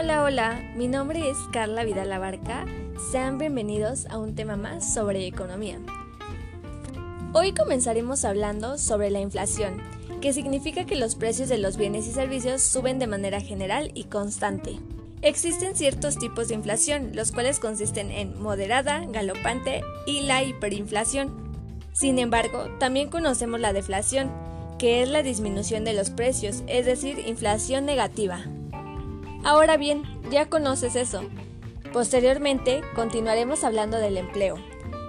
Hola, mi nombre es Carla Vidal Abarca. Sean bienvenidos a un tema más sobre economía. Hoy comenzaremos hablando sobre la inflación, que significa que los precios de los bienes y servicios suben de manera general y constante. Existen ciertos tipos de inflación, los cuales consisten en moderada, galopante y la hiperinflación. Sin embargo, también conocemos la deflación, que es la disminución de los precios, es decir, inflación negativa. Ahora bien, ya conoces eso. Posteriormente, continuaremos hablando del empleo,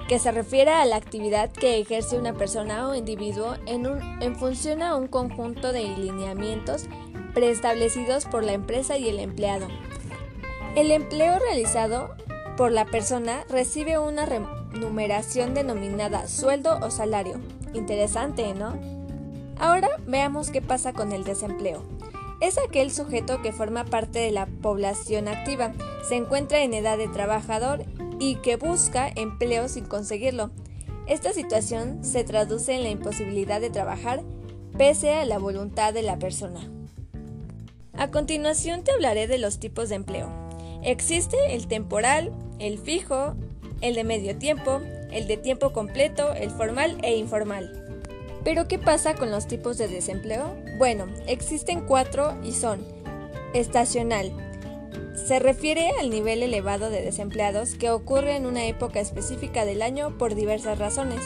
que se refiere a la actividad que ejerce una persona o individuo en, función a un conjunto de lineamientos preestablecidos por la empresa y el empleado. El empleo realizado por la persona recibe una remuneración denominada sueldo o salario. Interesante, ¿no? Ahora veamos qué pasa con el desempleo es aquel sujeto que forma parte de la población activa, se encuentra en edad de trabajador y que busca empleo sin conseguirlo. Esta situación se traduce en la imposibilidad de trabajar pese a la voluntad de la persona. A continuación te hablaré de los tipos de empleo. Existe el temporal, el fijo, el de medio tiempo, el de tiempo completo, el formal e informal. Pero ¿qué pasa con los tipos de desempleo? Bueno, existen cuatro y son estacional. Se refiere al nivel elevado de desempleados que ocurre en una época específica del año por diversas razones.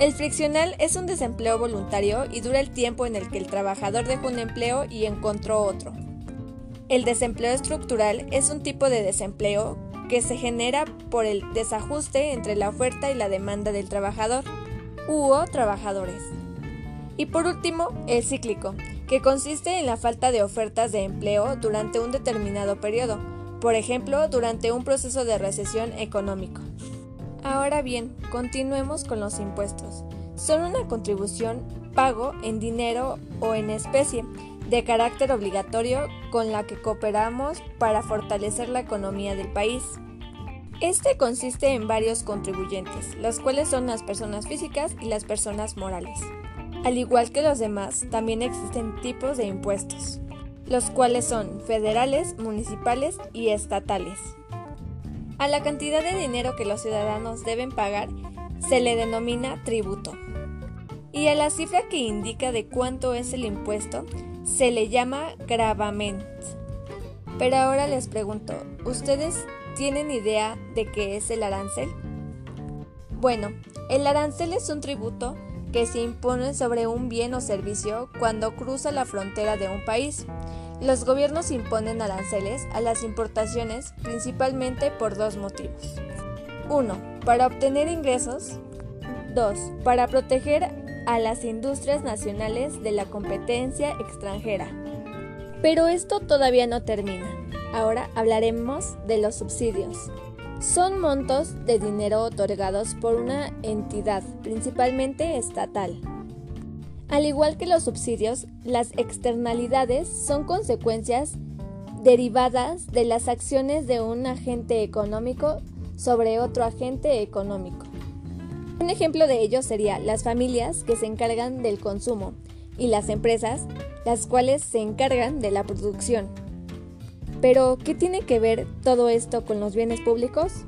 El friccional es un desempleo voluntario y dura el tiempo en el que el trabajador dejó un empleo y encontró otro. El desempleo estructural es un tipo de desempleo que se genera por el desajuste entre la oferta y la demanda del trabajador u trabajadores. Y por último, el cíclico, que consiste en la falta de ofertas de empleo durante un determinado periodo, por ejemplo, durante un proceso de recesión económico. Ahora bien, continuemos con los impuestos. Son una contribución pago en dinero o en especie de carácter obligatorio con la que cooperamos para fortalecer la economía del país. Este consiste en varios contribuyentes, los cuales son las personas físicas y las personas morales. Al igual que los demás, también existen tipos de impuestos, los cuales son federales, municipales y estatales. A la cantidad de dinero que los ciudadanos deben pagar se le denomina tributo. Y a la cifra que indica de cuánto es el impuesto se le llama gravamen. Pero ahora les pregunto, ¿ustedes tienen idea de qué es el arancel? Bueno, el arancel es un tributo que se imponen sobre un bien o servicio cuando cruza la frontera de un país. Los gobiernos imponen aranceles a las importaciones principalmente por dos motivos. 1. Para obtener ingresos. 2. Para proteger a las industrias nacionales de la competencia extranjera. Pero esto todavía no termina. Ahora hablaremos de los subsidios. Son montos de dinero otorgados por una entidad, principalmente estatal. Al igual que los subsidios, las externalidades son consecuencias derivadas de las acciones de un agente económico sobre otro agente económico. Un ejemplo de ello sería las familias que se encargan del consumo y las empresas, las cuales se encargan de la producción. Pero, ¿qué tiene que ver todo esto con los bienes públicos?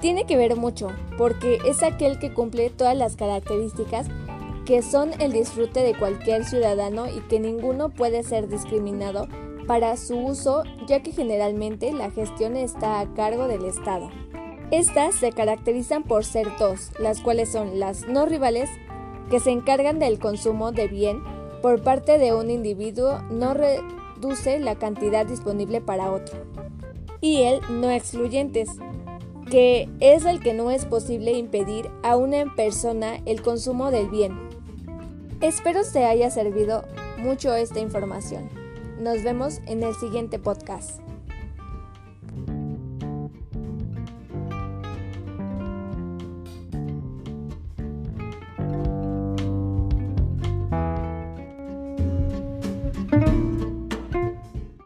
Tiene que ver mucho, porque es aquel que cumple todas las características que son el disfrute de cualquier ciudadano y que ninguno puede ser discriminado para su uso, ya que generalmente la gestión está a cargo del Estado. Estas se caracterizan por ser dos, las cuales son las no rivales, que se encargan del consumo de bien por parte de un individuo no la cantidad disponible para otro. Y el no excluyentes, que es el que no es posible impedir a una persona el consumo del bien. Espero te haya servido mucho esta información. Nos vemos en el siguiente podcast.